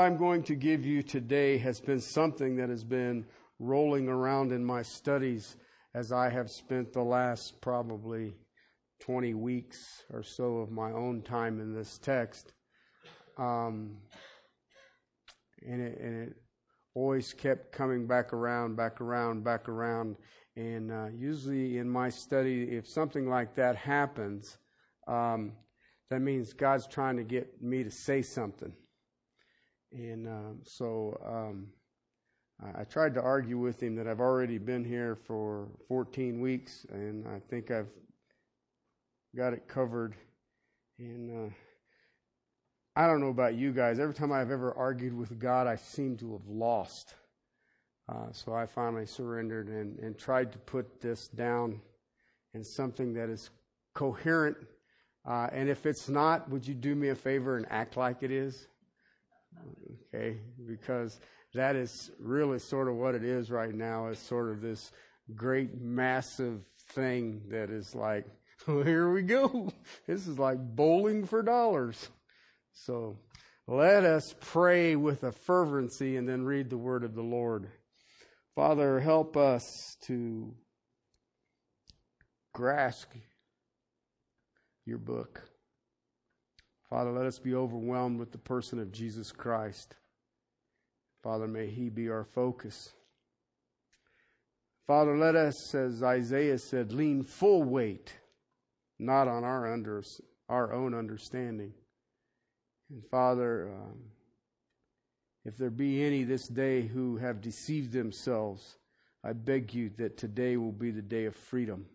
I'm going to give you today has been something that has been rolling around in my studies as I have spent the last probably 20 weeks or so of my own time in this text. Um, and, it, and it always kept coming back around, back around, back around. And uh, usually in my study, if something like that happens, um, that means God's trying to get me to say something. And um, so um, I tried to argue with him that I've already been here for 14 weeks, and I think I've got it covered. And uh, I don't know about you guys. Every time I've ever argued with God, I seem to have lost. Uh, so I finally surrendered and, and tried to put this down in something that is coherent. Uh, and if it's not, would you do me a favor and act like it is? Okay, because that is really sort of what it is right now. It's sort of this great, massive thing that is like, well, here we go. This is like bowling for dollars. So let us pray with a fervency and then read the word of the Lord. Father, help us to grasp your book. Father, let us be overwhelmed with the person of Jesus Christ. Father, may he be our focus. Father, let us, as Isaiah said, lean full weight, not on our, under, our own understanding. And Father, um, if there be any this day who have deceived themselves, I beg you that today will be the day of freedom.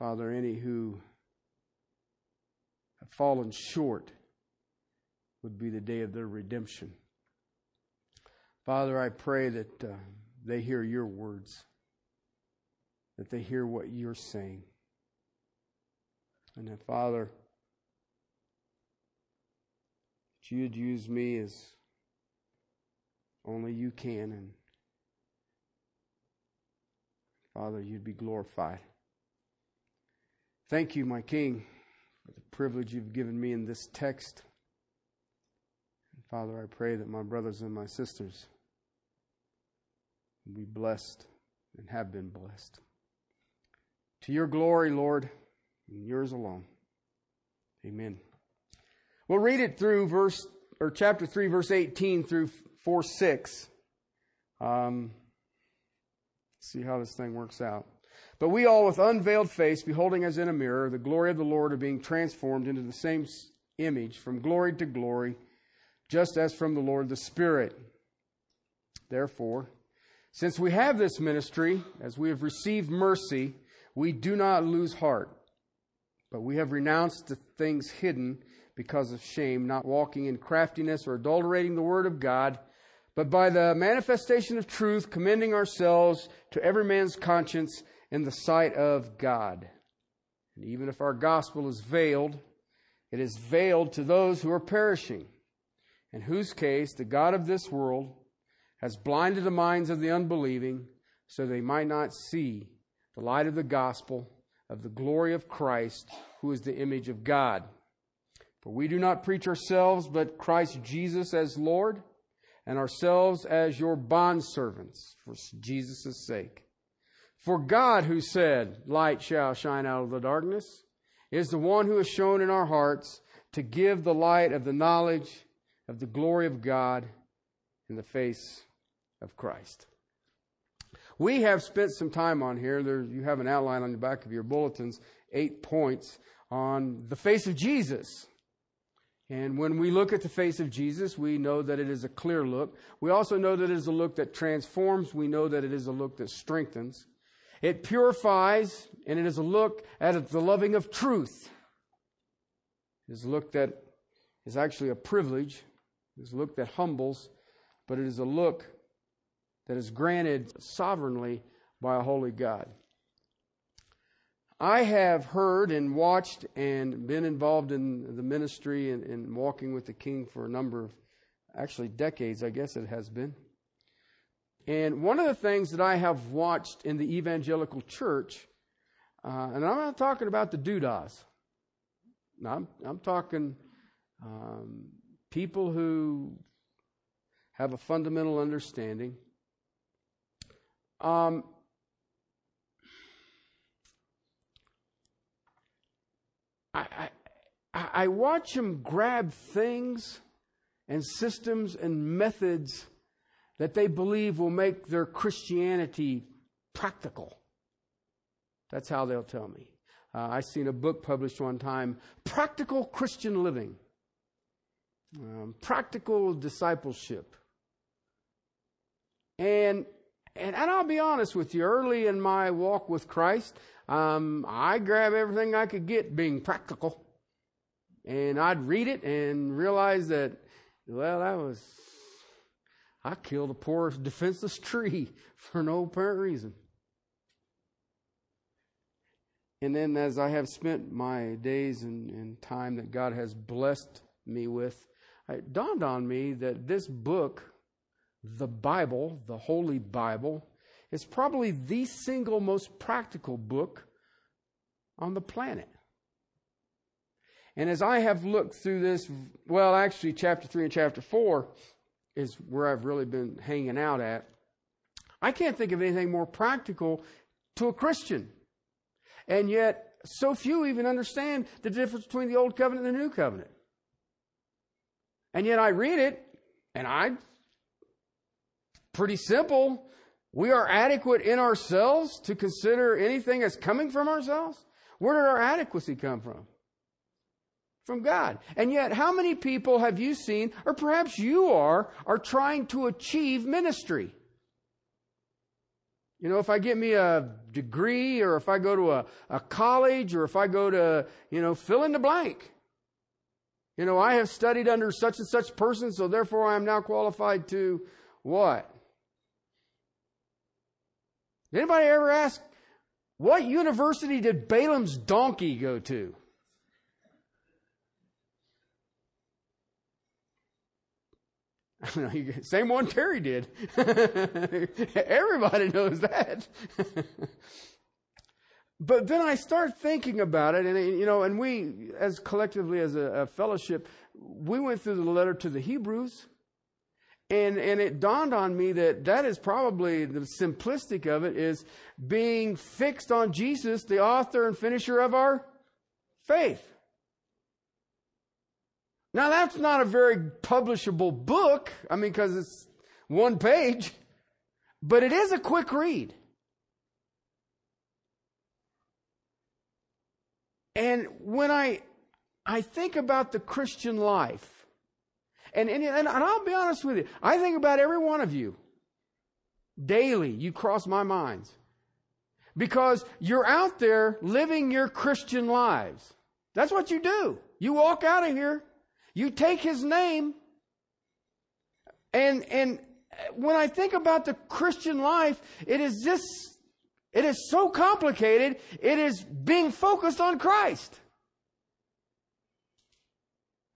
Father, any who have fallen short would be the day of their redemption. Father, I pray that uh, they hear your words, that they hear what you're saying. And that, Father, that you'd use me as only you can. And, Father, you'd be glorified. Thank you, my King, privilege you've given me in this text. Father, I pray that my brothers and my sisters be blessed and have been blessed. To your glory, Lord, and yours alone. Amen. We'll read it through verse or chapter 3, verse 18 through 4 6. Um, see how this thing works out. But we all, with unveiled face, beholding as in a mirror the glory of the Lord, are being transformed into the same image from glory to glory, just as from the Lord the Spirit. Therefore, since we have this ministry, as we have received mercy, we do not lose heart. But we have renounced the things hidden because of shame, not walking in craftiness or adulterating the word of God, but by the manifestation of truth, commending ourselves to every man's conscience in the sight of God. And even if our gospel is veiled, it is veiled to those who are perishing, in whose case the God of this world has blinded the minds of the unbelieving so they might not see the light of the gospel of the glory of Christ, who is the image of God. For we do not preach ourselves, but Christ Jesus as Lord, and ourselves as your bondservants for Jesus' sake. For God, who said, Light shall shine out of the darkness, is the one who has shown in our hearts to give the light of the knowledge of the glory of God in the face of Christ. We have spent some time on here. There, you have an outline on the back of your bulletins, eight points on the face of Jesus. And when we look at the face of Jesus, we know that it is a clear look. We also know that it is a look that transforms. We know that it is a look that strengthens. It purifies, and it is a look at the loving of truth. It is a look that is actually a privilege. It is a look that humbles, but it is a look that is granted sovereignly by a holy God. I have heard and watched and been involved in the ministry and, and, walking with the King for a number of, actually, decades, I guess it has been. And one of the things that I have watched in the evangelical church, uh, and I'm not talking about the doodahs. I'm, I'm talking um, people who have a fundamental understanding. Um, I, I, I watch them grab things and systems and methods that they believe will make their Christianity practical. That's how they'll tell me. Uh, I seen a book published one time, Practical Christian Living, um, Practical Discipleship. And, and, and I'll be honest with you, early in my walk with Christ, um, I grab everything I could get being practical. And I'd read it and realize that, well, that was, I killed a poor defenseless tree for no apparent reason. And then as I have spent my days and, and time that God has blessed me with, it dawned on me that this book, the Bible, the Holy Bible, is probably the single most practical book on the planet. And as I have looked through this, well, actually, chapter 3 and chapter 4 is where I've really been hanging out at. I can't think of anything more practical to a Christian and yet, so few even understand the difference between the Old Covenant and the New Covenant. And yet I read it, and I, pretty simple. We are adequate in ourselves to consider anything as coming from ourselves. Where did our adequacy come from? From God. And yet, how many people have you seen, or perhaps you are, are trying to achieve ministry? You know, if I get me a degree or if I go to a, a college or if I go to, you know, fill in the blank. You know, I have studied under such and such person, so therefore I am now qualified to what? Anybody ever ask, what university did Balaam's donkey go to? Same one Terry did. Everybody knows that. but then I start thinking about it, and you know, and we, as collectively as a, a fellowship, we went through the letter to the Hebrews, and and it dawned on me that that is probably the simplistic of it is being fixed on Jesus, the author and finisher of our faith. Now, that's not a very publishable book. I mean, because it's one page, but it is a quick read. And when I, I think about the Christian life, and, and, and I'll be honest with you, I think about every one of you. Daily, you cross my minds. Because you're out there living your Christian lives. That's what you do. You walk out of here you take his name, and, and when I think about the Christian life, it is this, it is so complicated, it is being focused on Christ.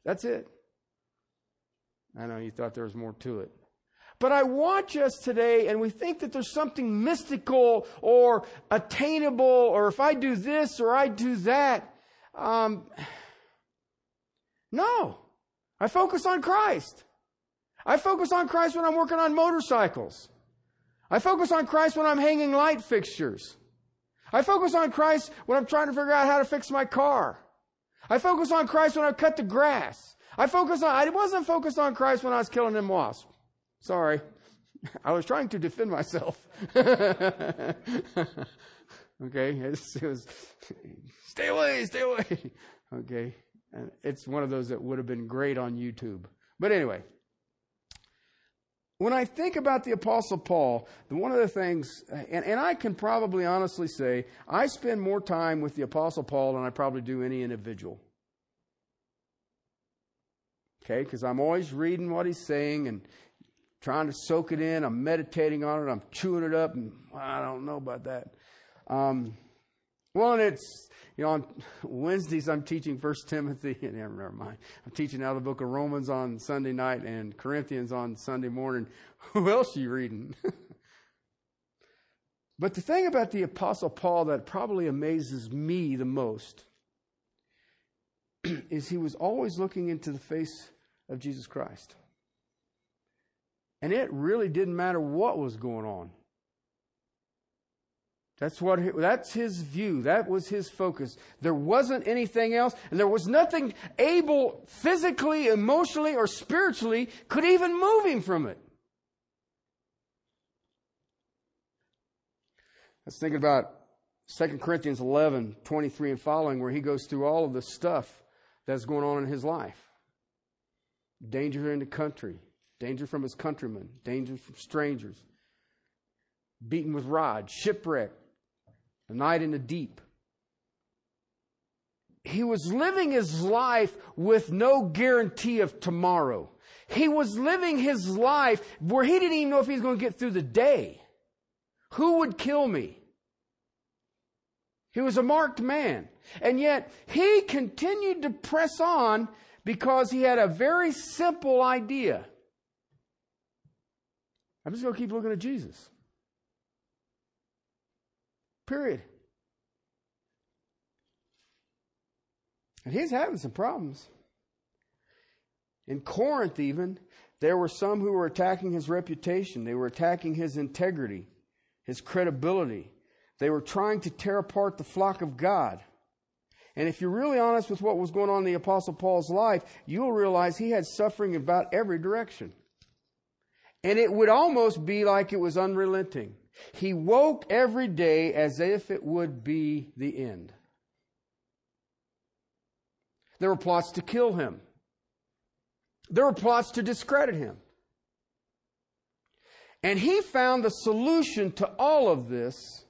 That's it. I know you thought there was more to it. But I watch us today and we think that there's something mystical or attainable, or if I do this or I do that. Um, no. I focus on Christ. I focus on Christ when I'm working on motorcycles. I focus on Christ when I'm hanging light fixtures. I focus on Christ when I'm trying to figure out how to fix my car. I focus on Christ when I cut the grass. I focus on, I wasn't focused on Christ when I was killing them wasps. Sorry. I was trying to defend myself. okay. It was, stay away, stay away. Okay. And it's one of those that would have been great on YouTube. But anyway, when I think about the Apostle Paul, one of the things, and, and I can probably honestly say, I spend more time with the Apostle Paul than I probably do any individual. Okay, because I'm always reading what he's saying and trying to soak it in. I'm meditating on it. I'm chewing it up, and I don't know about that. Um, well, and it's you know, on Wednesdays I'm teaching First Timothy, and never mind. I'm teaching out of the book of Romans on Sunday night and Corinthians on Sunday morning. Who else are you reading? but the thing about the Apostle Paul that probably amazes me the most is he was always looking into the face of Jesus Christ. And it really didn't matter what was going on. That's what that's his view. That was his focus. There wasn't anything else, and there was nothing able physically, emotionally, or spiritually could even move him from it. I was thinking about 2 Corinthians 11, 23 and following, where he goes through all of the stuff that's going on in his life. Danger in the country, danger from his countrymen, danger from strangers, beaten with rods, shipwreck, a night in the deep. He was living his life with no guarantee of tomorrow. He was living his life where he didn't even know if he was going to get through the day. Who would kill me? He was a marked man. And yet, he continued to press on because he had a very simple idea. I'm just going to keep looking at Jesus. Period. And he's having some problems. In Corinth, even, there were some who were attacking his reputation. They were attacking his integrity, his credibility. They were trying to tear apart the flock of God. And if you're really honest with what was going on in the Apostle Paul's life, you'll realize he had suffering about every direction. And it would almost be like it was unrelenting. He woke every day as if it would be the end. There were plots to kill him. There were plots to discredit him. And he found the solution to all of this,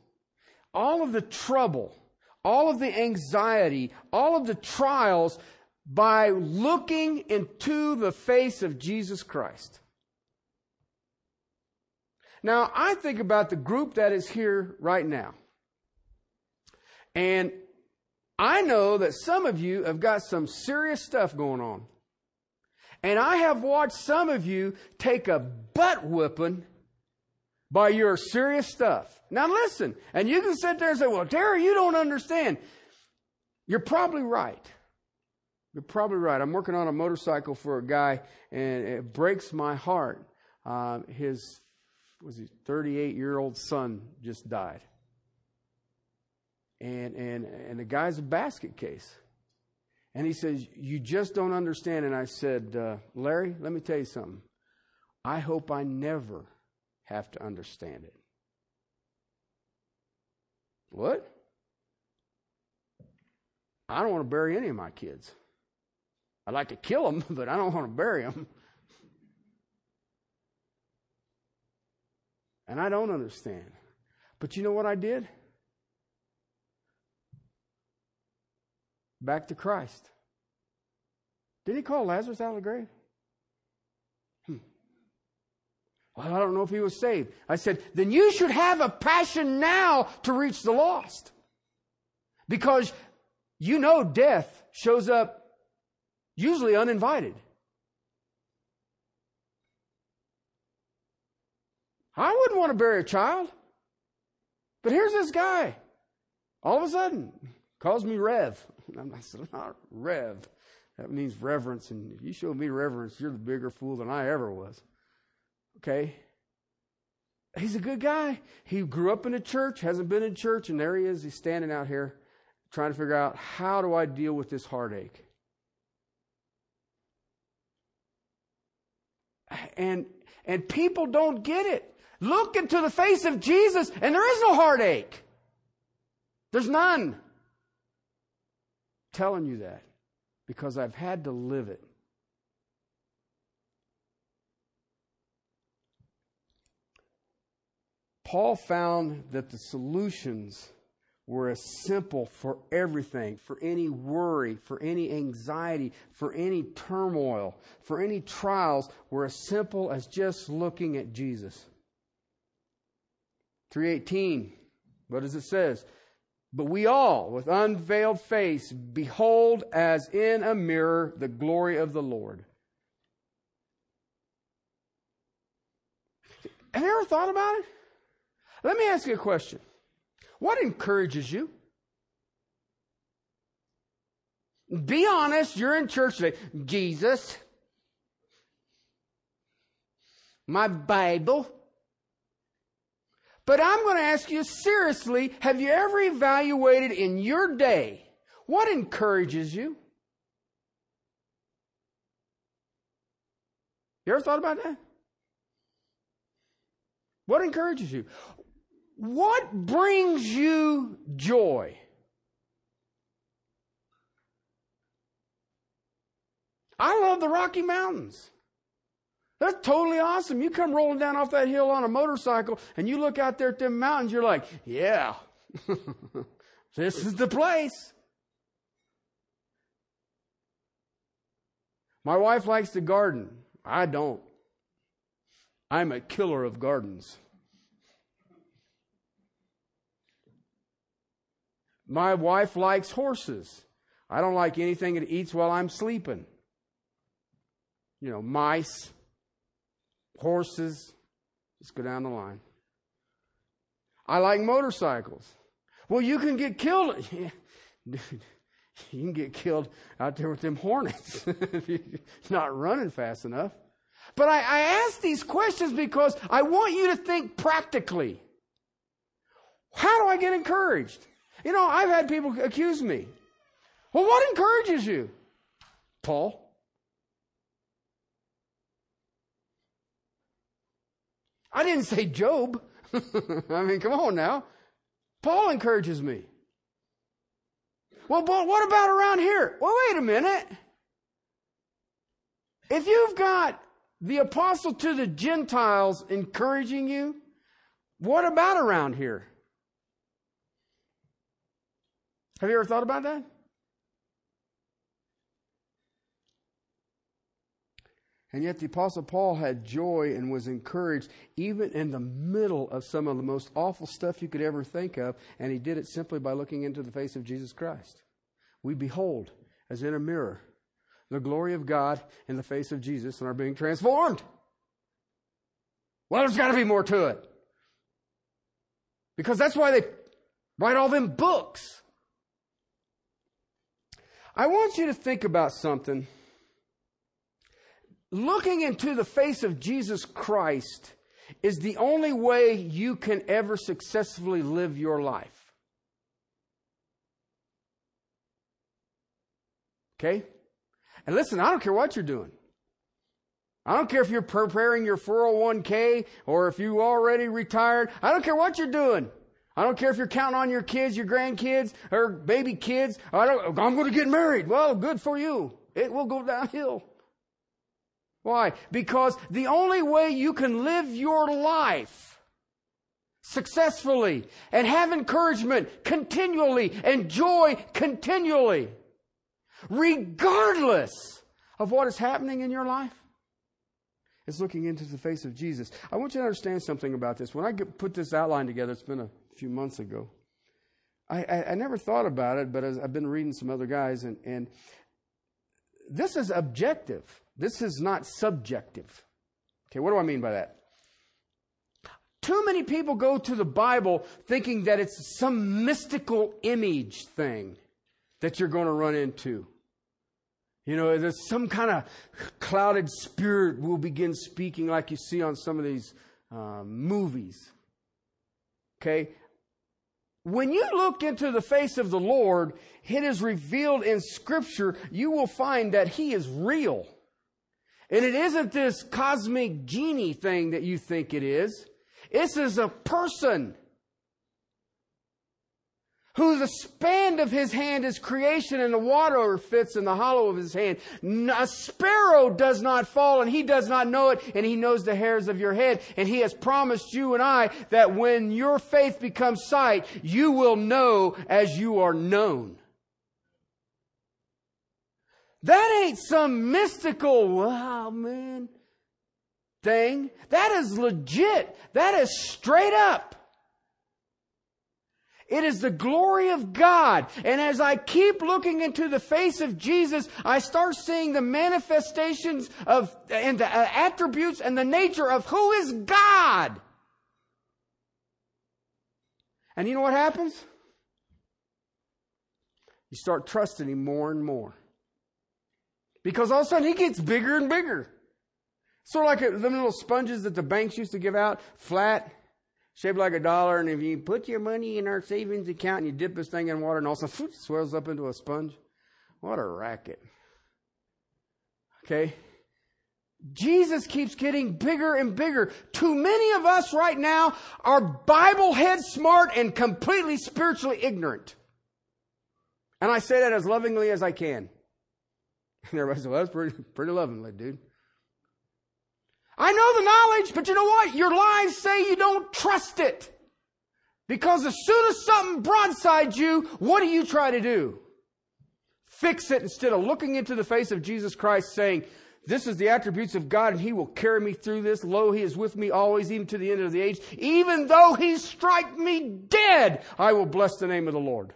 all of the trouble, all of the anxiety, all of the trials by looking into the face of Jesus Christ. Now, I think about the group that is here right now. And I know that some of you have got some serious stuff going on. And I have watched some of you take a butt whipping by your serious stuff. Now listen, and you can sit there and say, well, Terry, you don't understand. You're probably right. You're probably right. I'm working on a motorcycle for a guy, and it breaks my heart. Uh, his was his 38 year old son just died. And, and, and the guy's a basket case. And he says, You just don't understand. And I said, uh, Larry, let me tell you something. I hope I never have to understand it. What? I don't want to bury any of my kids. I'd like to kill them, but I don't want to bury them. And I don't understand. But you know what I did? Back to Christ. Did he call Lazarus out of the grave? Hmm. Well, I don't know if he was saved. I said, then you should have a passion now to reach the lost. Because you know death shows up usually uninvited. I wouldn't want to bury a child. But here's this guy. All of a sudden, calls me Rev. I said, not Rev. That means reverence. And if you show me reverence, you're the bigger fool than I ever was. Okay? He's a good guy. He grew up in a church, hasn't been in church, and there he is. He's standing out here trying to figure out how do I deal with this heartache? And and people don't get it. Look into the face of Jesus and there is no heartache. There's none. I'm telling you that because I've had to live it. Paul found that the solutions were as simple for everything, for any worry, for any anxiety, for any turmoil, for any trials, were as simple as just looking at Jesus. 318. What does it says? But we all, with unveiled face, behold as in a mirror the glory of the Lord. Have you ever thought about it? Let me ask you a question. What encourages you? Be honest, you're in church today. Jesus, my Bible. But I'm going to ask you seriously, have you ever evaluated in your day what encourages you? You ever thought about that? What encourages you? What brings you joy? I love the Rocky Mountains. That's totally awesome. You come rolling down off that hill on a motorcycle and you look out there at them mountains, you're like, yeah, this is the place. My wife likes to garden. I don't. I'm a killer of gardens. My wife likes horses. I don't like anything that eats while I'm sleeping. You know, mice, horses, just go down the line. I like motorcycles. Well, you can get killed. You can get killed out there with them hornets. If you're not running fast enough. But I, I ask these questions because I want you to think practically. How do I get encouraged? You know, I've had people accuse me. Well, what encourages you? Paul. I didn't say Job. I mean, come on now. Paul encourages me. Well, but what about around here? Well, wait a minute. If you've got the apostle to the Gentiles encouraging you, what about around here? Have you ever thought about that? And yet the apostle Paul had joy and was encouraged even in the middle of some of the most awful stuff you could ever think of. And he did it simply by looking into the face of Jesus Christ. We behold as in a mirror the glory of God in the face of Jesus and are being transformed. Well, there's got to be more to it. Because that's why they write all them books. I want you to think about something looking into the face of Jesus Christ is the only way you can ever successfully live your life. Okay? And listen, I don't care what you're doing. I don't care if you're preparing your 401k or if you already retired. I don't care what you're doing. I don't care if you're counting on your kids, your grandkids, or baby kids. I don't, I'm going to get married. Well, good for you. It will go downhill. Why? Because the only way you can live your life successfully and have encouragement continually and joy continually, regardless of what is happening in your life, is looking into the face of Jesus. I want you to understand something about this. When I put this outline together, it's been a few months ago. I, I, I never thought about it, but I've been reading some other guys, and, and this is objective. This is not subjective. Okay, what do I mean by that? Too many people go to the Bible thinking that it's some mystical image thing that you're going to run into. You know, there's some kind of clouded spirit will begin speaking like you see on some of these uh, movies. Okay? When you look into the face of the Lord, it is revealed in Scripture, you will find that He is real. And it isn't this cosmic genie thing that you think it is. This is a person who the span of his hand is creation and the water fits in the hollow of his hand. A sparrow does not fall and he does not know it and he knows the hairs of your head. And he has promised you and I that when your faith becomes sight, you will know as you are known. That ain't some mystical, wow, man, thing. That is legit. That is straight up. It is the glory of God. And as I keep looking into the face of Jesus, I start seeing the manifestations of, and the uh, attributes and the nature of who is God. And you know what happens? You start trusting Him more and more. Because all of a sudden he gets bigger and bigger. Sort of like a, little sponges that the banks used to give out, flat, shaped like a dollar. And if you put your money in our savings account and you dip this thing in water and all of a sudden, it swells up into a sponge. What a racket. Okay? Jesus keeps getting bigger and bigger. Too many of us right now are Bible head smart and completely spiritually ignorant. And I say that as lovingly as I can. And everybody says, well, that's pretty, pretty lovingly, dude. I know the knowledge, but you know what? Your lives say you don't trust it. Because as soon as something broadsides you, what do you try to do? Fix it instead of looking into the face of Jesus Christ saying, this is the attributes of God and he will carry me through this. Lo, he is with me always, even to the end of the age. Even though he strike me dead, I will bless the name of the Lord.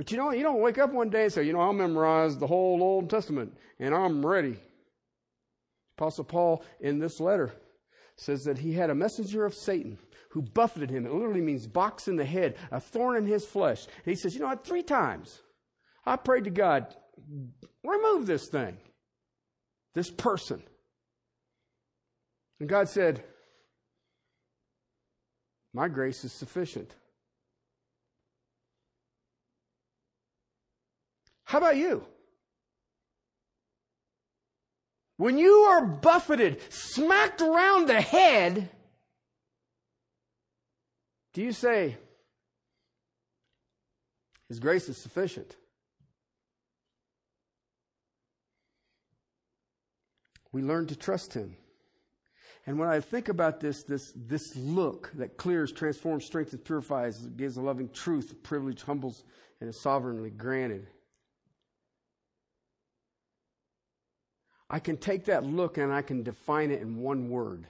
But you know, you don't wake up one day and say, you know, I'll memorize the whole Old Testament and I'm ready. Apostle Paul in this letter says that he had a messenger of Satan who buffeted him. It literally means box in the head, a thorn in his flesh. And he says, you know what, three times I prayed to God, remove this thing, this person. And God said, My grace is sufficient. How about you? When you are buffeted, smacked around the head, do you say, His grace is sufficient? We learn to trust Him. And when I think about this, this, this look that clears, transforms, strengthens, purifies, gives a loving truth, privilege, humbles, and is sovereignly granted. I can take that look and I can define it in one word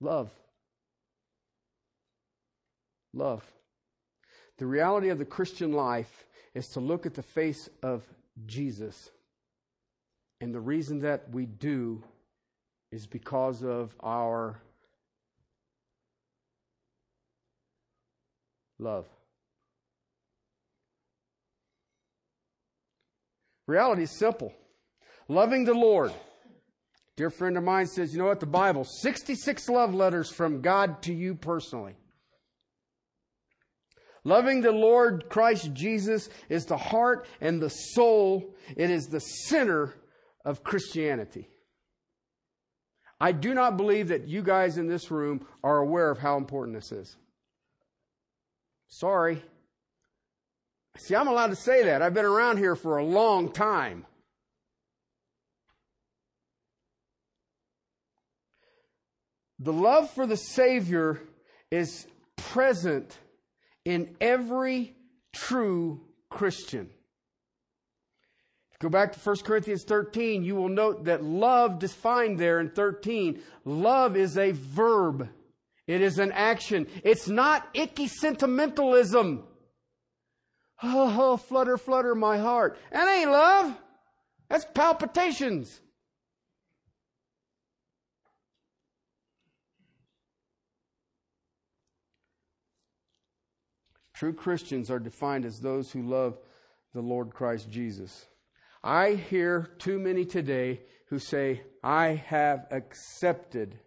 love. Love. The reality of the Christian life is to look at the face of Jesus. And the reason that we do is because of our love. Reality is simple. Loving the Lord. Dear friend of mine says, you know what? The Bible, 66 love letters from God to you personally. Loving the Lord Christ Jesus is the heart and the soul. It is the center of Christianity. I do not believe that you guys in this room are aware of how important this is. Sorry. See, I'm allowed to say that. I've been around here for a long time. The love for the Savior is present in every true Christian. Go back to 1 Corinthians 13, you will note that love defined there in 13, love is a verb. It is an action. It's not icky sentimentalism. Oh, oh, flutter, flutter my heart. That ain't love. That's palpitations. True Christians are defined as those who love the Lord Christ Jesus. I hear too many today who say, I have accepted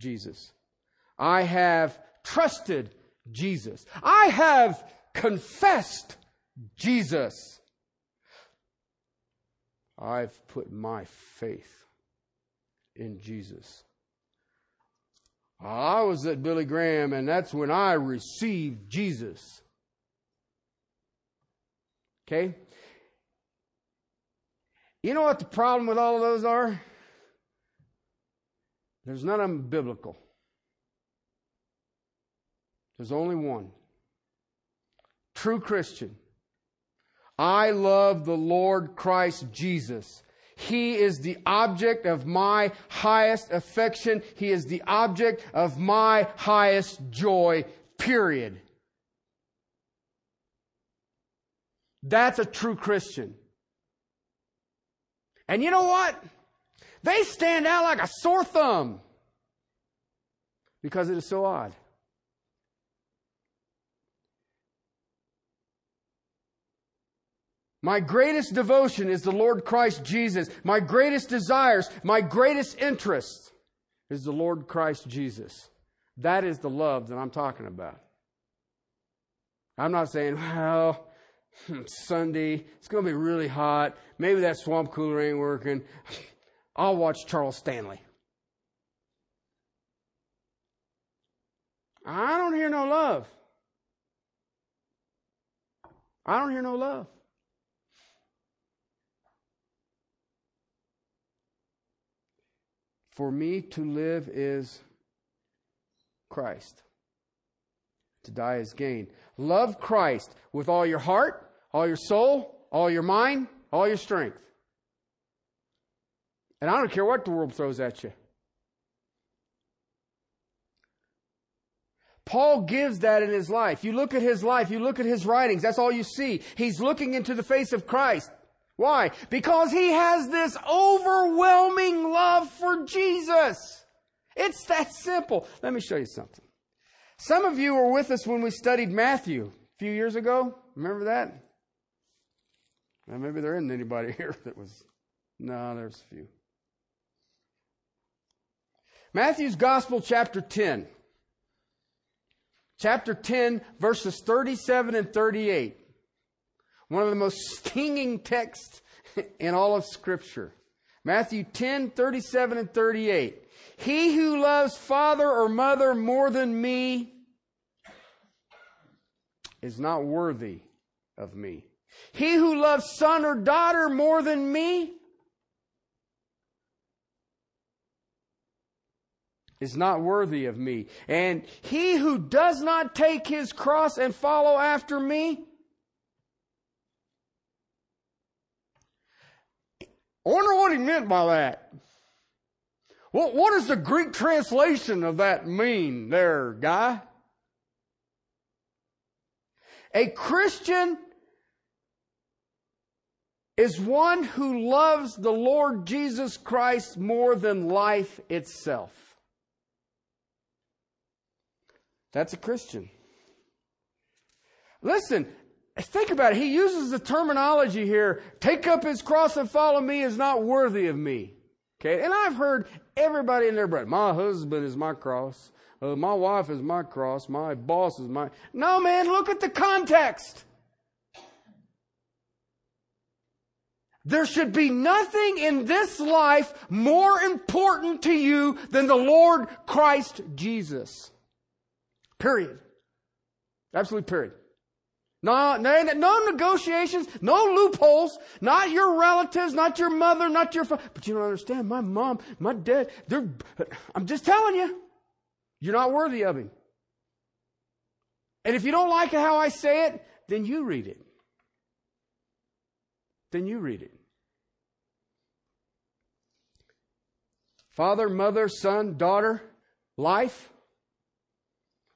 Jesus. I have trusted Jesus. I have confessed Jesus. I've put my faith in Jesus. I was at Billy Graham, and that's when I received Jesus. Okay? You know what the problem with all of those are? There's none of them biblical. There's only one. True Christian. I love the Lord Christ Jesus. He is the object of my highest affection. He is the object of my highest joy, period. That's a true Christian. And you know what? They stand out like a sore thumb because it is so odd. My greatest devotion is the Lord Christ Jesus. My greatest desires, my greatest interest is the Lord Christ Jesus. That is the love that I'm talking about. I'm not saying, well, hmm, Sunday, it's going to be really hot. Maybe that swamp cooler ain't working. I'll watch Charles Stanley. I don't hear no love. I don't hear no love. For me to live is Christ. To die is gain. Love Christ with all your heart, all your soul, all your mind, all your strength. And I don't care what the world throws at you. Paul gives that in his life. You look at his life, you look at his writings, that's all you see. He's looking into the face of Christ. Why? Because he has this overwhelming love for Jesus. It's that simple. Let me show you something. Some of you were with us when we studied Matthew a few years ago. Remember that? Well, maybe there isn't anybody here that was. No, there's a few. Matthew's Gospel, chapter 10. Chapter 10, verses 37 and 38. One of the most stinging texts in all of Scripture. Matthew 10, 37 and 38. He who loves father or mother more than me is not worthy of me. He who loves son or daughter more than me is not worthy of me. And he who does not take his cross and follow after me I wonder what he meant by that. What, what does the Greek translation of that mean there, guy? A Christian is one who loves the Lord Jesus Christ more than life itself. That's a Christian. Listen, Think about it. He uses the terminology here, take up his cross and follow me is not worthy of me. Okay. And I've heard everybody in their breath, my husband is my cross. Uh, my wife is my cross. My boss is my. No, man, look at the context. There should be nothing in this life more important to you than the Lord Christ Jesus. Period. Absolute period. No, no, no negotiations, no loopholes, not your relatives, not your mother, not your father. But you don't understand. My mom, my dad, they're, I'm just telling you, you're not worthy of him. And if you don't like how I say it, then you read it. Then you read it. Father, mother, son, daughter, life,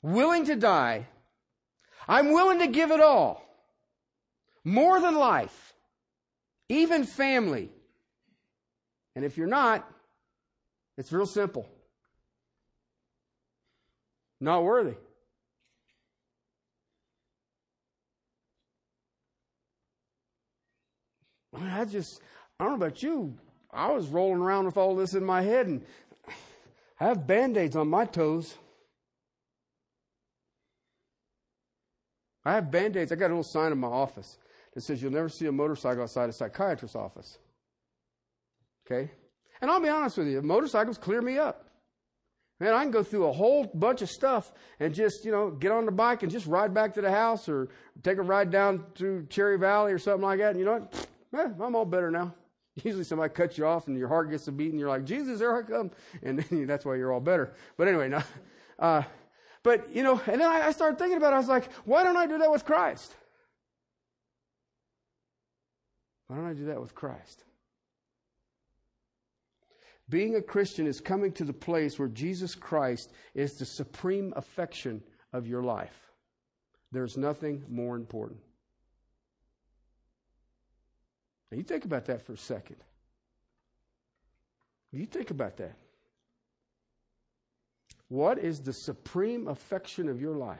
willing to die I'm willing to give it all. More than life. Even family. And if you're not, it's real simple. Not worthy. I, just, I don't know about you. I was rolling around with all this in my head and I have band aids on my toes. I have band aids. I got a little sign in my office that says you'll never see a motorcycle outside a psychiatrist's office. Okay? And I'll be honest with you, motorcycles clear me up. Man, I can go through a whole bunch of stuff and just, you know, get on the bike and just ride back to the house or take a ride down through Cherry Valley or something like that. And you know what? Eh, I'm all better now. Usually somebody cuts you off and your heart gets a beat and you're like, Jesus, there I come. And then that's why you're all better. But anyway, no, uh, but, you know, and then I, I started thinking about it. I was like, why don't I do that with Christ? Why don't I do that with Christ? Being a Christian is coming to the place where Jesus Christ is the supreme affection of your life. There's nothing more important. Now, you think about that for a second. You think about that. What is the supreme affection of your life?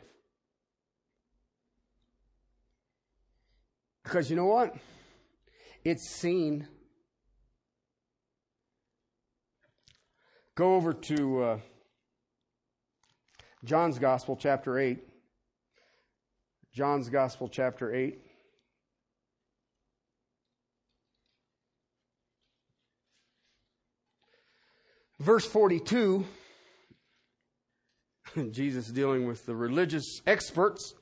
Because you know what? It's seen. Go over to uh, John's Gospel, chapter 8. John's Gospel, chapter 8. Verse 42, Jesus dealing with the religious experts.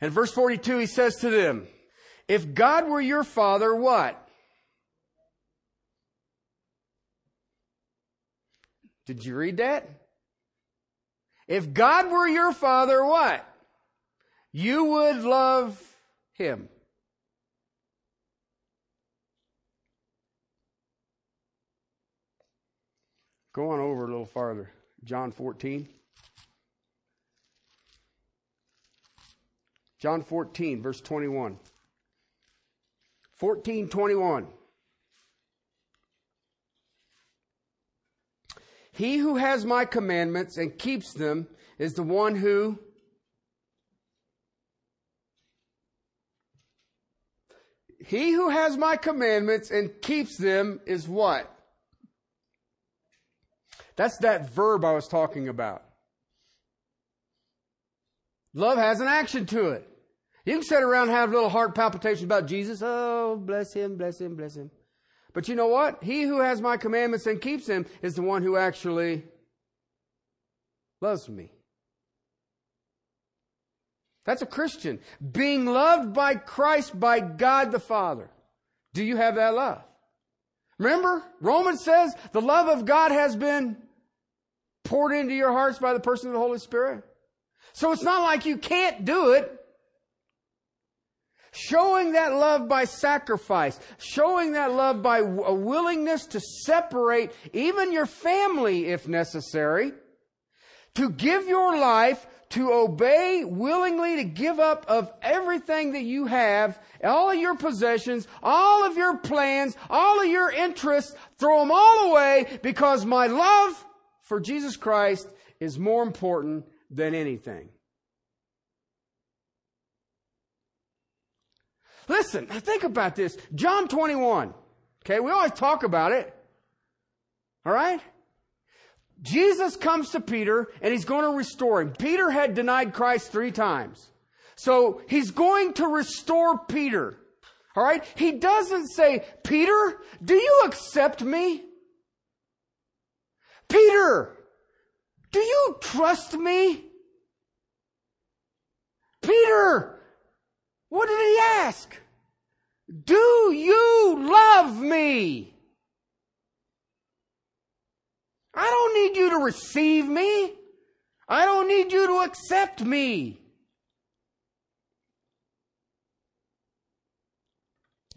And verse 42, he says to them, If God were your father, what? Did you read that? If God were your father, what? You would love him. Go on over a little farther. John 14. John 14, verse 21. 14, 21. He who has my commandments and keeps them is the one who He who has my commandments and keeps them is what? That's that verb I was talking about. Love has an action to it. You can sit around and have little heart palpitations about Jesus. Oh, bless him, bless him, bless him. But you know what? He who has my commandments and keeps them is the one who actually loves me. That's a Christian. Being loved by Christ, by God the Father. Do you have that love? Remember, Romans says the love of God has been poured into your hearts by the person of the Holy Spirit. So it's not like you can't do it. Showing that love by sacrifice, showing that love by a willingness to separate even your family if necessary, to give your life, to obey willingly, to give up of everything that you have, all of your possessions, all of your plans, all of your interests, throw them all away because my love for Jesus Christ is more important than anything. Listen, think about this. John 21. Okay, we always talk about it. All right? Jesus comes to Peter and he's going to restore him. Peter had denied Christ three times. So he's going to restore Peter. All right? He doesn't say, Peter, do you accept me? Peter, do you trust me? Peter, what did he ask? Do you love me? I don't need you to receive me. I don't need you to accept me.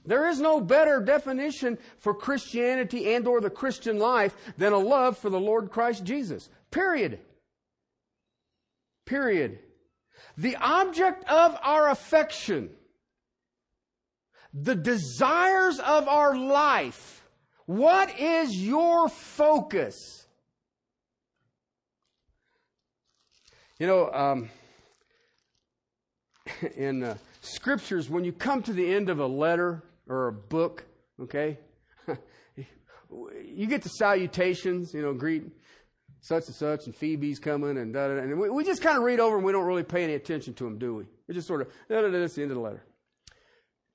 There is no better definition for Christianity and or the Christian life than a love for the Lord Christ Jesus. Period. Period. The object of our affection, the desires of our life, what is your focus? You know, um, in uh, scriptures, when you come to the end of a letter or a book, okay, you get the salutations, you know, greet such and such, and Phoebe's coming, and da da. And we, we just kind of read over and we don't really pay any attention to them, do we? We just sort of, da da da, that's the end of the letter.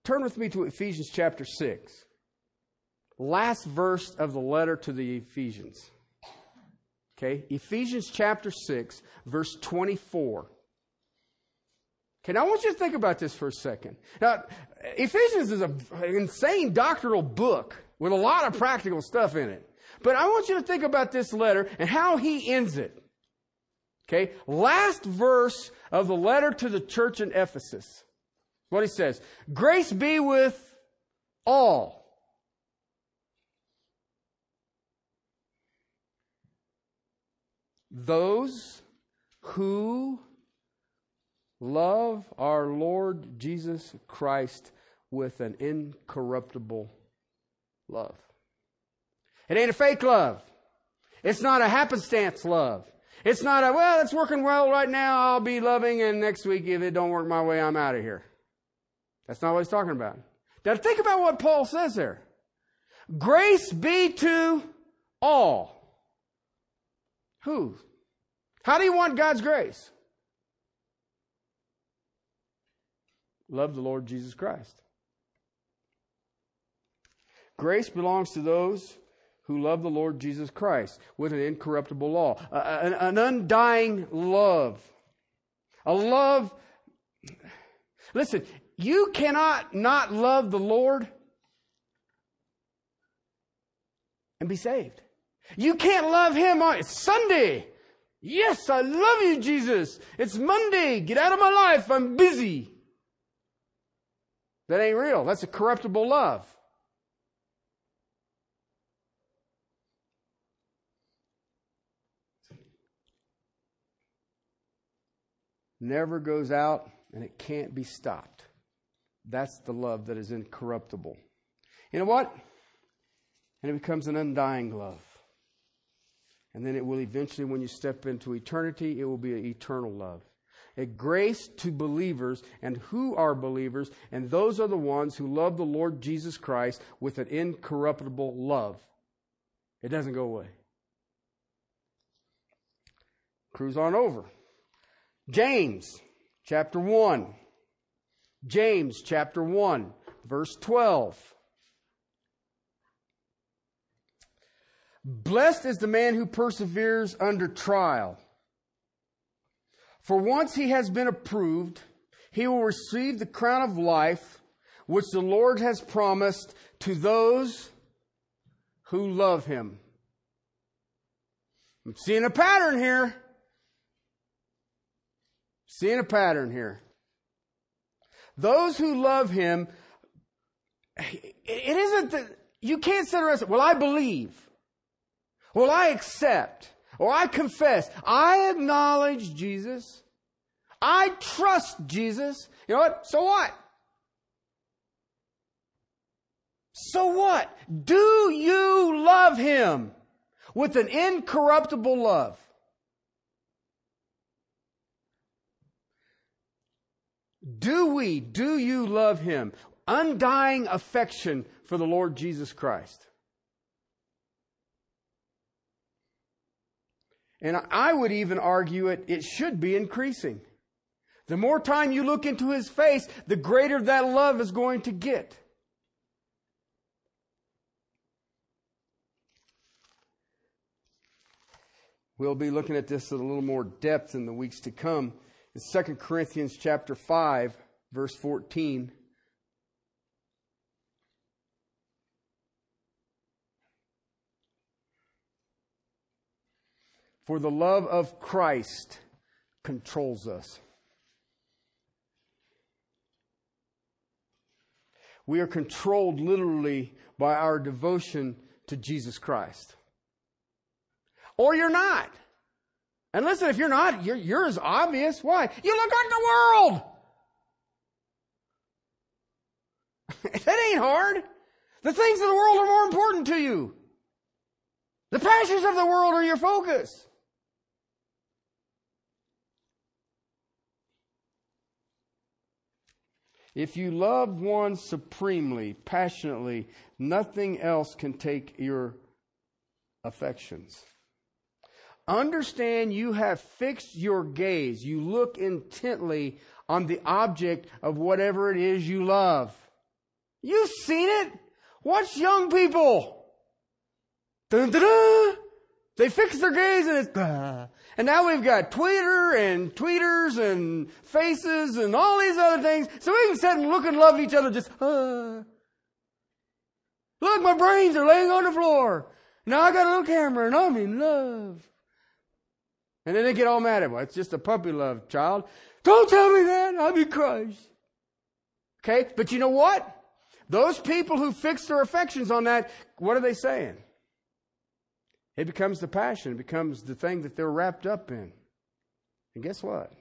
Turn with me to Ephesians chapter 6. Last verse of the letter to the Ephesians. Okay, Ephesians chapter 6, verse 24. Okay, now I want you to think about this for a second. Now, Ephesians is an insane doctrinal book with a lot of practical stuff in it. But I want you to think about this letter and how he ends it. Okay, last verse of the letter to the church in Ephesus. What he says Grace be with all. Those who love our Lord Jesus Christ with an incorruptible love. It ain't a fake love. It's not a happenstance love. It's not a, well, it's working well right now, I'll be loving, and next week if it don't work my way, I'm out of here. That's not what he's talking about. Now think about what Paul says there. Grace be to all. Who? How do you want God's grace? Love the Lord Jesus Christ. Grace belongs to those who love the Lord Jesus Christ with an incorruptible law, an, an undying love. A love. Listen, you cannot not love the Lord and be saved. You can't love Him on it's Sunday. Yes, I love you, Jesus. It's Monday. Get out of my life. I'm busy. That ain't real. That's a corruptible love. Never goes out and it can't be stopped. That's the love that is incorruptible. You know what? And it becomes an undying love. And then it will eventually, when you step into eternity, it will be an eternal love. A grace to believers and who are believers, and those are the ones who love the Lord Jesus Christ with an incorruptible love. It doesn't go away. Cruise on over. James chapter 1. James chapter 1, verse 12. Blessed is the man who perseveres under trial. For once he has been approved, he will receive the crown of life which the Lord has promised to those who love him. I'm seeing a pattern here. Seeing a pattern here. Those who love him, it isn't that you can't sit around and say, well, I believe. Well, I accept. Or I confess. I acknowledge Jesus. I trust Jesus. You know what? So what? So what? Do you love him with an incorruptible love? Do we, do you love him? Undying affection for the Lord Jesus Christ. And I would even argue it, it should be increasing. The more time you look into his face, the greater that love is going to get. We'll be looking at this in a little more depth in the weeks to come. In 2 Corinthians chapter 5, verse 14. For the love of Christ controls us. We are controlled literally by our devotion to Jesus Christ. Or you're not. And listen, if you're not, you're, you're as obvious. Why? You look like the world. that ain't hard. The things of the world are more important to you. The passions of the world are your focus. If you love one supremely, passionately, nothing else can take your affections. Understand you have fixed your gaze. You look intently on the object of whatever it is you love. You've seen it. Watch young people. Dun, dun, dun. They fix their gaze and it's, uh, and now we've got Twitter and tweeters and faces and all these other things. So we can sit and look and love each other just, uh. Look, my brains are laying on the floor. Now I got a little camera and I'm in love. And then they get all mad at me. It's just a puppy love, child. Don't tell me that. I'm in Christ. Okay? But you know what? Those people who fix their affections on that, what are they saying? It becomes the passion. It becomes the thing that they're wrapped up in. And guess what?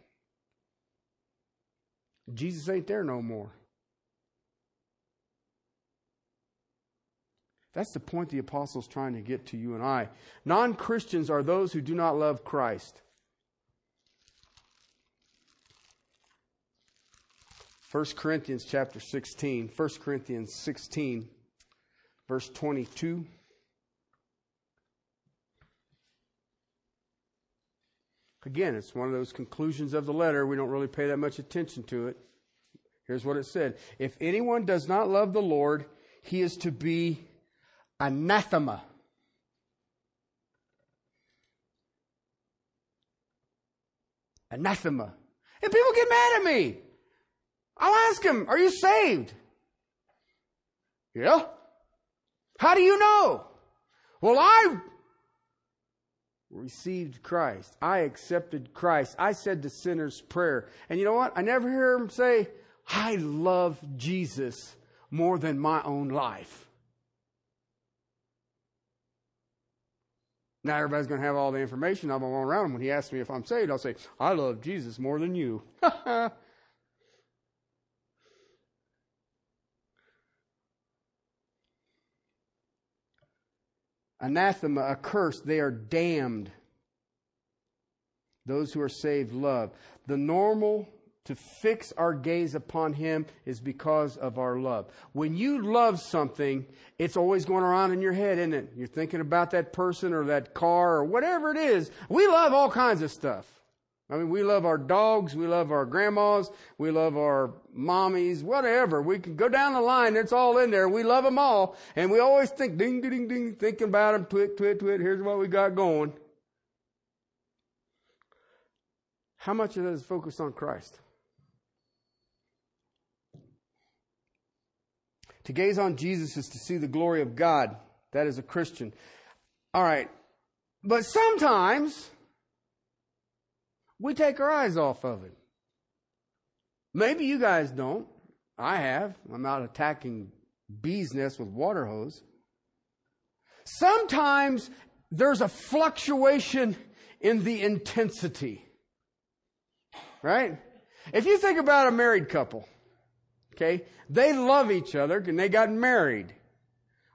Jesus ain't there no more. That's the point the apostle's trying to get to you and I. Non Christians are those who do not love Christ. 1 Corinthians chapter 16. 1 Corinthians 16, verse 22. Again, it's one of those conclusions of the letter. We don't really pay that much attention to it. Here's what it said If anyone does not love the Lord, he is to be anathema. Anathema. And people get mad at me. I'll ask them, Are you saved? Yeah. How do you know? Well, I received Christ. I accepted Christ. I said the sinner's prayer. And you know what? I never hear him say, I love Jesus more than my own life. Now everybody's going to have all the information. I'm going around him. When he asks me if I'm saved, I'll say, I love Jesus more than you. Anathema, a curse, they are damned. Those who are saved love. The normal to fix our gaze upon Him is because of our love. When you love something, it's always going around in your head, isn't it? You're thinking about that person or that car or whatever it is. We love all kinds of stuff. I mean, we love our dogs, we love our grandmas, we love our mommies, whatever. We can go down the line, it's all in there. We love them all. And we always think, ding, ding, ding, thinking about them, twit, twit, twit, here's what we got going. How much of that is focused on Christ? To gaze on Jesus is to see the glory of God. That is a Christian. All right. But sometimes, we take our eyes off of it. Maybe you guys don't. I have. I'm out attacking bees' nests with water hose. Sometimes there's a fluctuation in the intensity. Right? If you think about a married couple, okay, they love each other and they got married.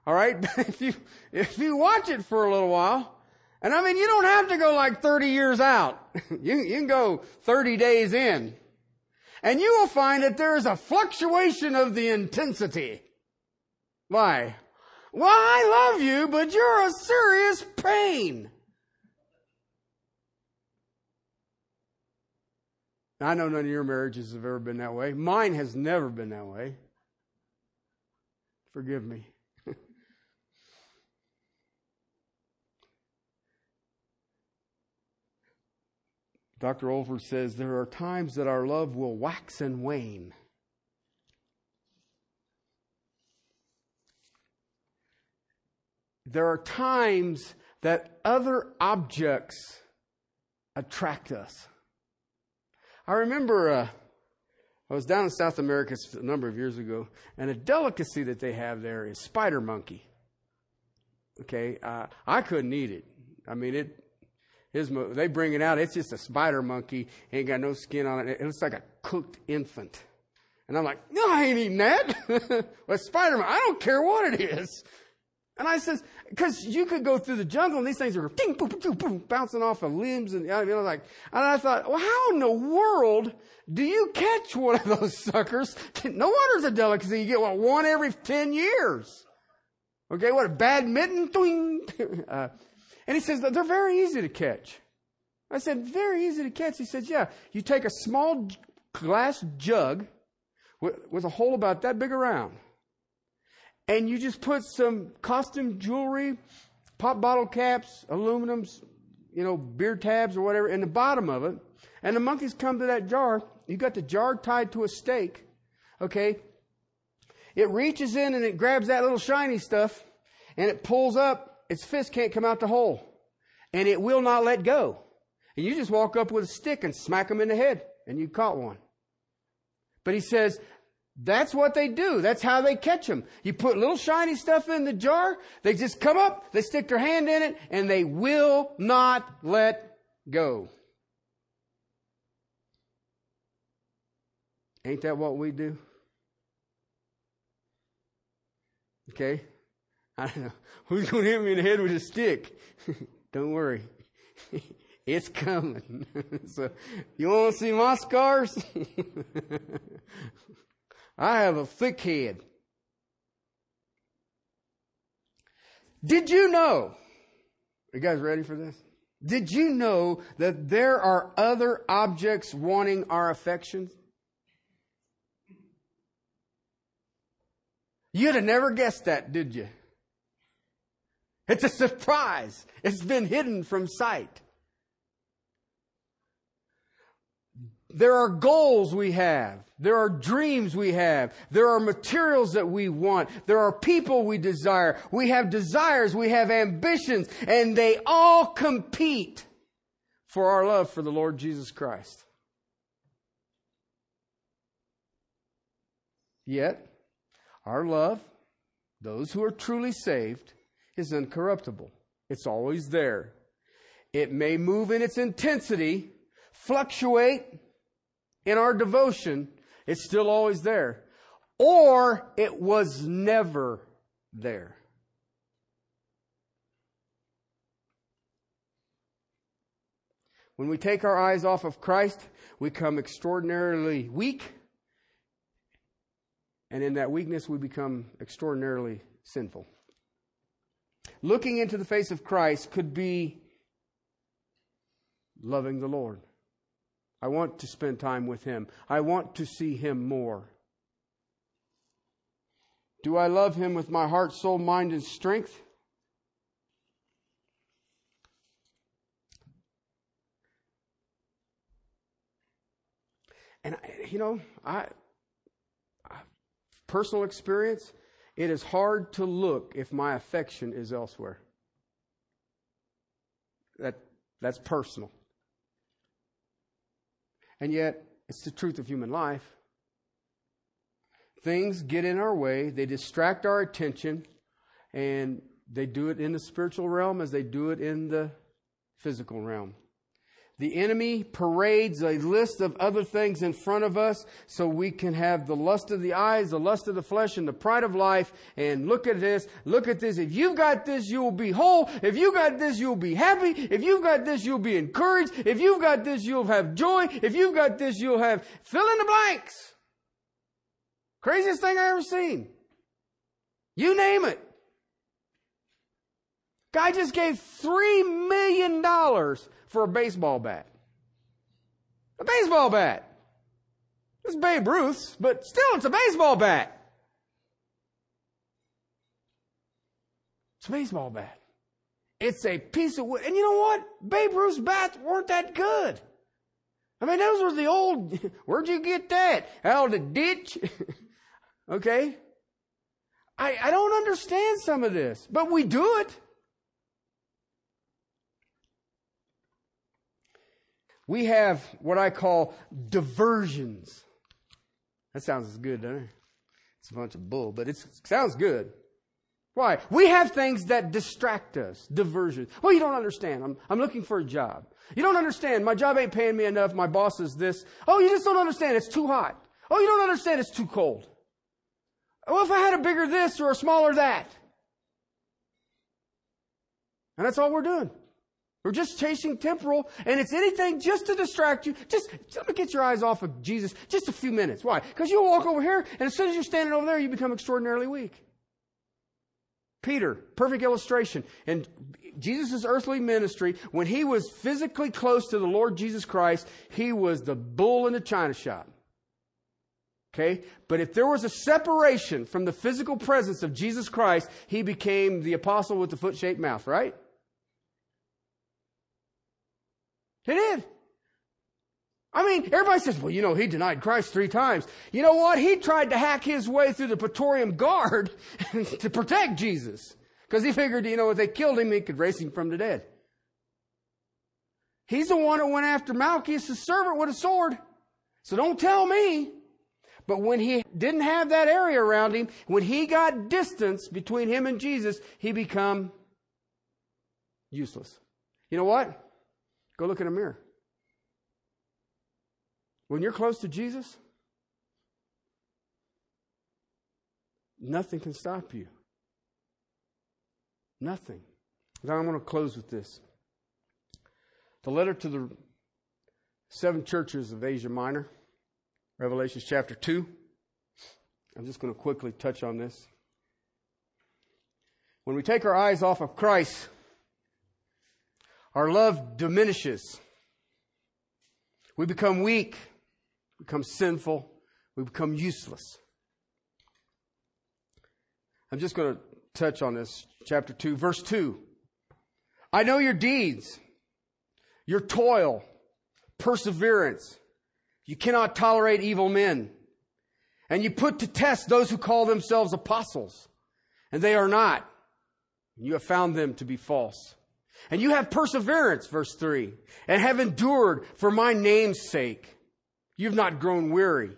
All right? if you, if you watch it for a little while, and I mean, you don't have to go like 30 years out. you, you can go 30 days in. And you will find that there is a fluctuation of the intensity. Why? Well, I love you, but you're a serious pain. I know none of your marriages have ever been that way. Mine has never been that way. Forgive me. Dr. Olford says there are times that our love will wax and wane. There are times that other objects attract us. I remember uh, I was down in South America a number of years ago, and a delicacy that they have there is spider monkey. Okay, uh, I couldn't eat it. I mean, it his, they bring it out. It's just a spider monkey. Ain't got no skin on it. It looks like a cooked infant. And I'm like, no, I ain't eating that. well, Spider Man, I don't care what it is. And I says, because you could go through the jungle and these things are ding, boom, boom, boom, bouncing off of limbs and you know, like. And I thought, well, how in the world do you catch one of those suckers? No wonder it's a delicacy. You get what one every ten years. Okay, what a badminton uh, and he says, they're very easy to catch. I said, very easy to catch. He says, yeah, you take a small glass jug with, with a hole about that big around. And you just put some costume jewelry, pop bottle caps, aluminums, you know, beer tabs or whatever in the bottom of it. And the monkeys come to that jar. You got the jar tied to a stake. Okay. It reaches in and it grabs that little shiny stuff and it pulls up its fist can't come out the hole. And it will not let go. And you just walk up with a stick and smack them in the head, and you caught one. But he says, that's what they do. That's how they catch them. You put little shiny stuff in the jar, they just come up, they stick their hand in it, and they will not let go. Ain't that what we do? Okay? I don't know. Who's going to hit me in the head with a stick? don't worry. it's coming. so, you want to see my scars? I have a thick head. Did you know? You guys ready for this? Did you know that there are other objects wanting our affections? You'd have never guessed that, did you? It's a surprise. It's been hidden from sight. There are goals we have. There are dreams we have. There are materials that we want. There are people we desire. We have desires. We have ambitions. And they all compete for our love for the Lord Jesus Christ. Yet, our love, those who are truly saved, is incorruptible. It's always there. It may move in its intensity, fluctuate in our devotion, it's still always there. Or it was never there. When we take our eyes off of Christ, we become extraordinarily weak. And in that weakness, we become extraordinarily sinful. Looking into the face of Christ could be loving the Lord. I want to spend time with Him. I want to see Him more. Do I love Him with my heart, soul, mind, and strength? And, you know, I, personal experience, it is hard to look if my affection is elsewhere. That, that's personal. And yet, it's the truth of human life. Things get in our way, they distract our attention, and they do it in the spiritual realm as they do it in the physical realm. The enemy parades a list of other things in front of us so we can have the lust of the eyes, the lust of the flesh, and the pride of life. And look at this, look at this. If you've got this, you'll be whole. If you've got this, you'll be happy. If you've got this, you'll be encouraged. If you've got this, you'll have joy. If you've got this, you'll have fill in the blanks. Craziest thing I ever seen. You name it. Guy just gave three million dollars for a baseball bat. A baseball bat. It's Babe Ruth's, but still it's a baseball bat. It's a baseball bat. It's a piece of wood. And you know what? Babe Ruth's bats weren't that good. I mean, those were the old, where'd you get that? Out of the ditch? okay? I, I don't understand some of this, but we do it. We have what I call diversions. That sounds as good, doesn't it? It's a bunch of bull, but it sounds good. Why? We have things that distract us, diversions. Well, you don't understand. I'm, I'm looking for a job. You don't understand. My job ain't paying me enough. My boss is this. Oh, you just don't understand. It's too hot. Oh, you don't understand. It's too cold. Well, if I had a bigger this or a smaller that. And that's all we're doing. We're just chasing temporal, and it's anything just to distract you. Just, just get your eyes off of Jesus just a few minutes. Why? Because you'll walk over here, and as soon as you're standing over there, you become extraordinarily weak. Peter, perfect illustration. In Jesus' earthly ministry, when he was physically close to the Lord Jesus Christ, he was the bull in the china shop. Okay? But if there was a separation from the physical presence of Jesus Christ, he became the apostle with the foot shaped mouth, right? He did. I mean, everybody says, well, you know, he denied Christ three times. You know what? He tried to hack his way through the Praetorian Guard to protect Jesus. Because he figured, you know, if they killed him, he could raise him from the dead. He's the one that went after Malchus, the servant, with a sword. So don't tell me. But when he didn't have that area around him, when he got distance between him and Jesus, he become useless. You know what? Go look in a mirror. When you're close to Jesus, nothing can stop you. Nothing. Now I'm going to close with this. The letter to the seven churches of Asia Minor, Revelation chapter 2. I'm just going to quickly touch on this. When we take our eyes off of Christ, our love diminishes. We become weak, become sinful, we become useless. I'm just going to touch on this. Chapter 2, verse 2. I know your deeds, your toil, perseverance. You cannot tolerate evil men. And you put to test those who call themselves apostles, and they are not. You have found them to be false. And you have perseverance, verse 3, and have endured for my name's sake. You've not grown weary.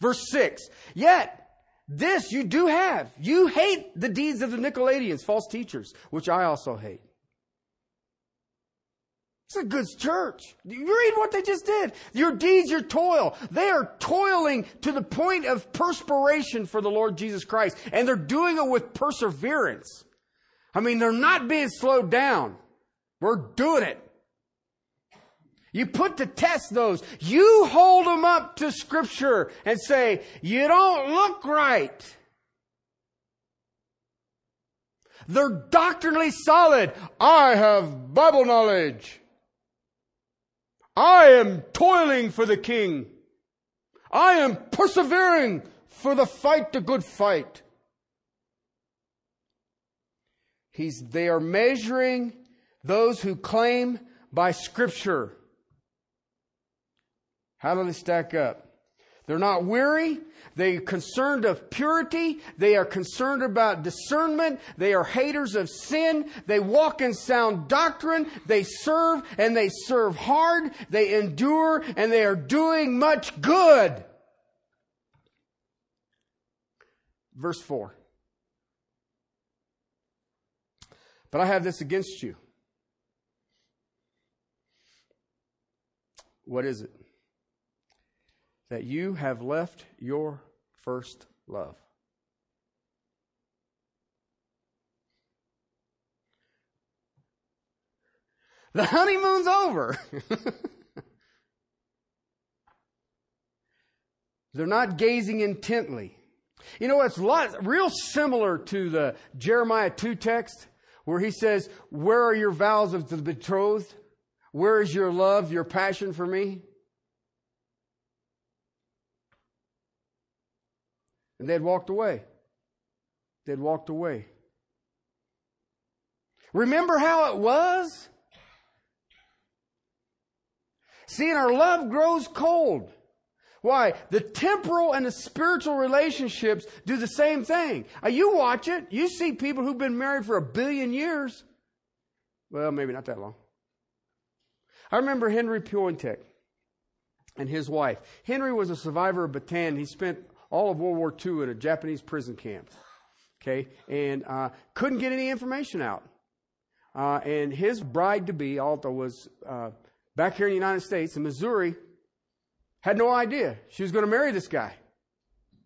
Verse 6, yet this you do have. You hate the deeds of the Nicolaitans, false teachers, which I also hate. It's a good church. You read what they just did. Your deeds, your toil. They are toiling to the point of perspiration for the Lord Jesus Christ. And they're doing it with perseverance. I mean, they're not being slowed down. We're doing it. You put to test those. You hold them up to scripture and say, you don't look right. They're doctrinally solid. I have Bible knowledge. I am toiling for the king. I am persevering for the fight, the good fight. He's, they are measuring those who claim by scripture. How do they stack up? They're not weary. They are concerned of purity. They are concerned about discernment. They are haters of sin. They walk in sound doctrine. They serve and they serve hard. They endure and they are doing much good. Verse 4. But I have this against you. What is it? that you have left your first love. The honeymoon's over. They're not gazing intently. You know, it's lot, real similar to the Jeremiah 2 text where he says, Where are your vows of the betrothed? Where is your love, your passion for me? And they'd walked away. They'd walked away. Remember how it was? Seeing our love grows cold. Why? The temporal and the spiritual relationships do the same thing. You watch it. You see people who've been married for a billion years. Well, maybe not that long. I remember Henry Pointek and his wife. Henry was a survivor of Bataan. He spent all of World War II in a Japanese prison camp. Okay, and uh, couldn't get any information out. Uh, and his bride to be, Alta, was uh, back here in the United States in Missouri. Had no idea she was going to marry this guy.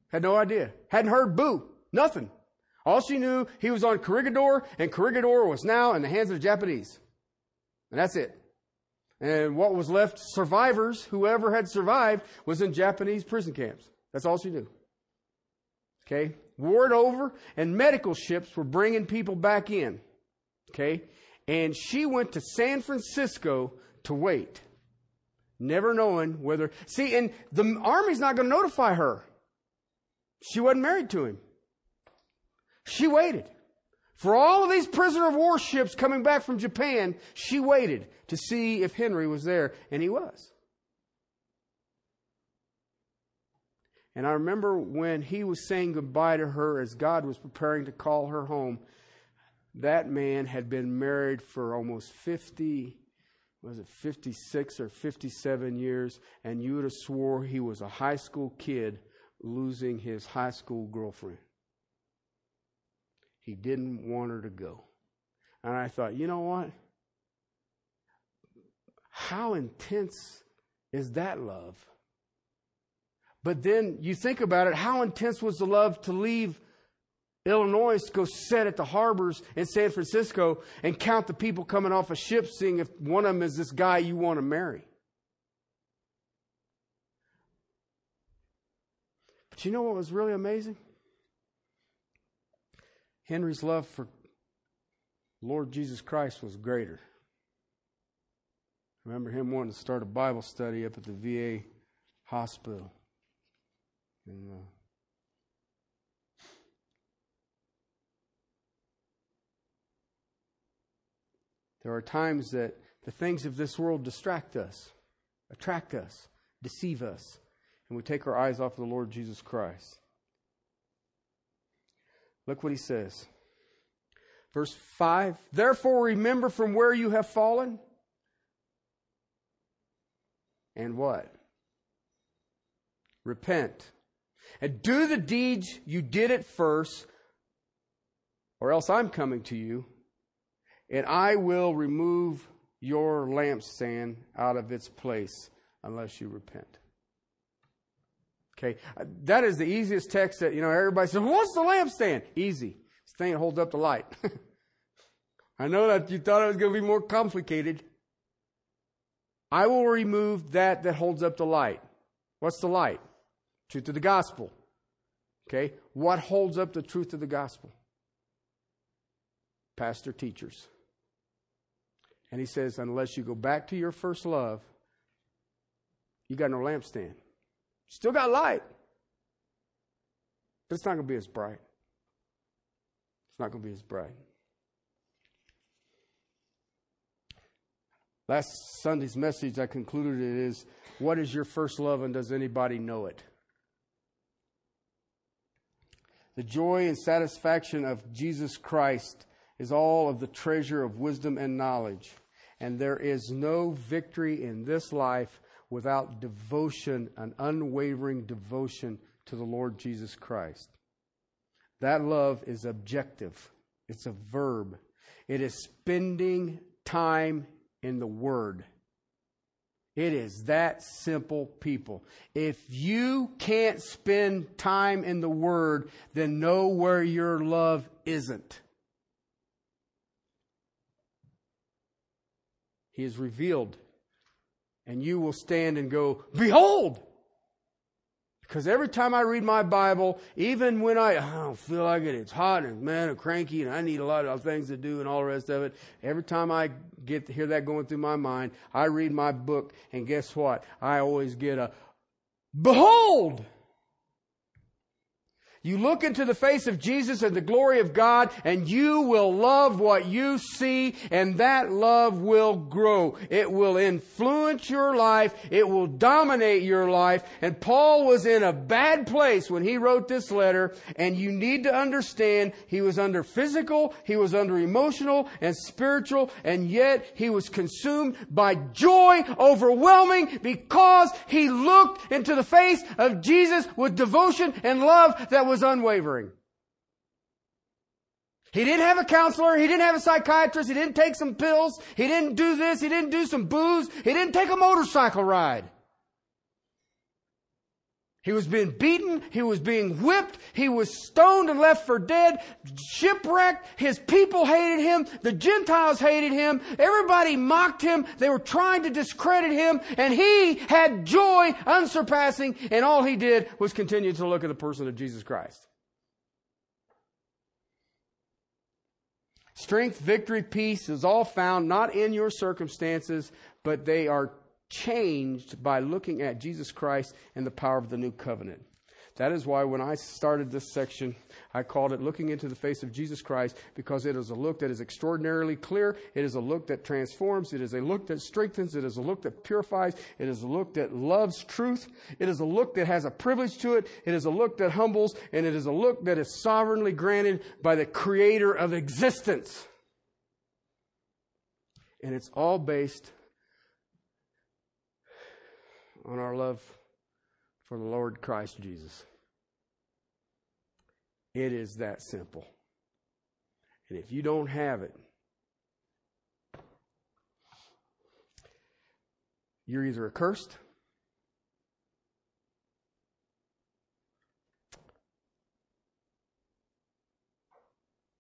Had no idea. Hadn't heard boo. Nothing. All she knew, he was on Corregidor, and Corregidor was now in the hands of the Japanese. And that's it. And what was left, survivors, whoever had survived, was in Japanese prison camps. That's all she knew. Okay? War over, and medical ships were bringing people back in. Okay? And she went to San Francisco to wait. Never knowing whether. See, and the army's not going to notify her. She wasn't married to him. She waited. For all of these prisoner of war ships coming back from Japan, she waited to see if Henry was there, and he was. And I remember when he was saying goodbye to her as God was preparing to call her home, that man had been married for almost 50, was it 56 or 57 years, and you would have swore he was a high school kid losing his high school girlfriend. He didn't want her to go. And I thought, you know what? How intense is that love? But then you think about it, how intense was the love to leave Illinois to go sit at the harbors in San Francisco and count the people coming off a ship, seeing if one of them is this guy you want to marry? But you know what was really amazing? Henry's love for Lord Jesus Christ was greater. Remember him wanting to start a Bible study up at the VA hospital. And, uh, there are times that the things of this world distract us, attract us, deceive us, and we take our eyes off of the Lord Jesus Christ. Look what he says. Verse 5 Therefore, remember from where you have fallen. And what? Repent. And do the deeds you did at first, or else I'm coming to you, and I will remove your lampstand out of its place unless you repent. Okay, that is the easiest text that, you know, everybody says, what's the lampstand? Easy. This thing holds up the light. I know that you thought it was going to be more complicated. I will remove that that holds up the light. What's the light? Truth of the gospel. Okay? What holds up the truth of the gospel? Pastor teachers. And he says, unless you go back to your first love, you got no lampstand. Still got light. But it's not going to be as bright. It's not going to be as bright. Last Sunday's message, I concluded it is What is your first love and does anybody know it? The joy and satisfaction of Jesus Christ is all of the treasure of wisdom and knowledge. And there is no victory in this life without devotion, an unwavering devotion to the Lord Jesus Christ. That love is objective, it's a verb. It is spending time in the Word. It is that simple, people. If you can't spend time in the Word, then know where your love isn't. He is revealed, and you will stand and go, Behold! Because every time I read my Bible, even when I, I don't feel like it, it's hot and man, I'm cranky and I need a lot of things to do and all the rest of it. Every time I get to hear that going through my mind, I read my book and guess what? I always get a, behold! You look into the face of Jesus and the glory of God, and you will love what you see, and that love will grow. It will influence your life. It will dominate your life. And Paul was in a bad place when he wrote this letter, and you need to understand he was under physical, he was under emotional and spiritual, and yet he was consumed by joy overwhelming because he looked into the face of Jesus with devotion and love that was was unwavering. He didn't have a counselor. He didn't have a psychiatrist. He didn't take some pills. He didn't do this. He didn't do some booze. He didn't take a motorcycle ride. He was being beaten. He was being whipped. He was stoned and left for dead, shipwrecked. His people hated him. The Gentiles hated him. Everybody mocked him. They were trying to discredit him. And he had joy unsurpassing. And all he did was continue to look at the person of Jesus Christ. Strength, victory, peace is all found not in your circumstances, but they are changed by looking at Jesus Christ and the power of the new covenant. That is why when I started this section, I called it Looking into the Face of Jesus Christ because it is a look that is extraordinarily clear. It is a look that transforms. It is a look that strengthens. It is a look that purifies. It is a look that loves truth. It is a look that has a privilege to it. It is a look that humbles. And it is a look that is sovereignly granted by the creator of existence. And it's all based on our love for the Lord Christ Jesus. It is that simple. And if you don't have it, you're either accursed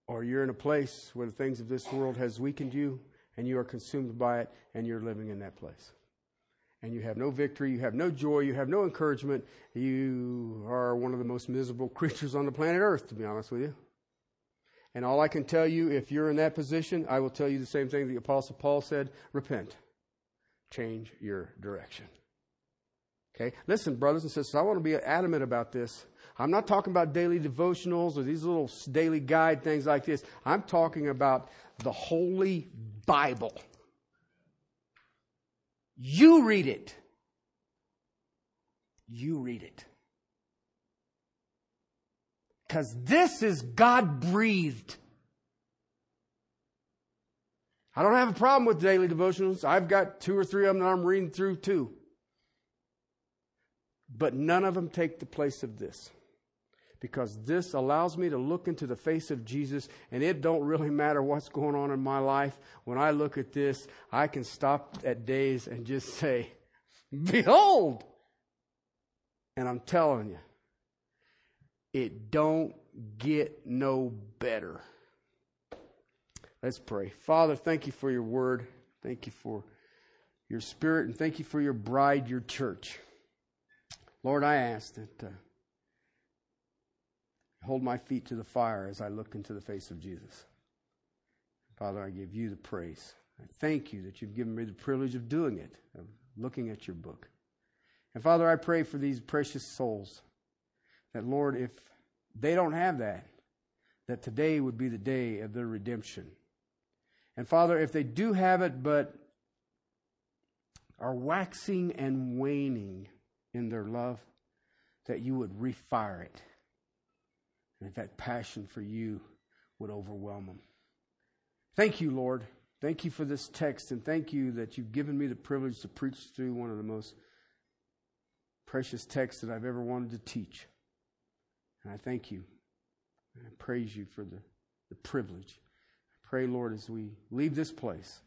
or you're in a place where the things of this world has weakened you and you are consumed by it and you're living in that place. And you have no victory, you have no joy, you have no encouragement. You are one of the most miserable creatures on the planet Earth, to be honest with you. And all I can tell you, if you're in that position, I will tell you the same thing the Apostle Paul said repent, change your direction. Okay? Listen, brothers and sisters, I want to be adamant about this. I'm not talking about daily devotionals or these little daily guide things like this. I'm talking about the Holy Bible. You read it. You read it. Because this is God breathed. I don't have a problem with daily devotionals. I've got two or three of them that I'm reading through too. But none of them take the place of this. Because this allows me to look into the face of Jesus, and it don't really matter what's going on in my life. When I look at this, I can stop at days and just say, Behold! And I'm telling you, it don't get no better. Let's pray. Father, thank you for your word. Thank you for your spirit, and thank you for your bride, your church. Lord, I ask that uh, hold my feet to the fire as I look into the face of Jesus. Father, I give you the praise. I thank you that you've given me the privilege of doing it, of looking at your book. And Father, I pray for these precious souls that, Lord, if they don't have that, that today would be the day of their redemption. And Father, if they do have it but are waxing and waning in their love, that you would refire it. And that, passion for you would overwhelm them. Thank you, Lord. Thank you for this text, and thank you that you've given me the privilege to preach through one of the most precious texts that I've ever wanted to teach. And I thank you. And I praise you for the, the privilege. I pray, Lord, as we leave this place,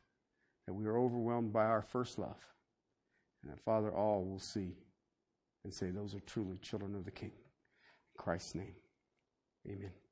that we are overwhelmed by our first love. And that, Father, all will see and say, Those are truly children of the King. In Christ's name, amen.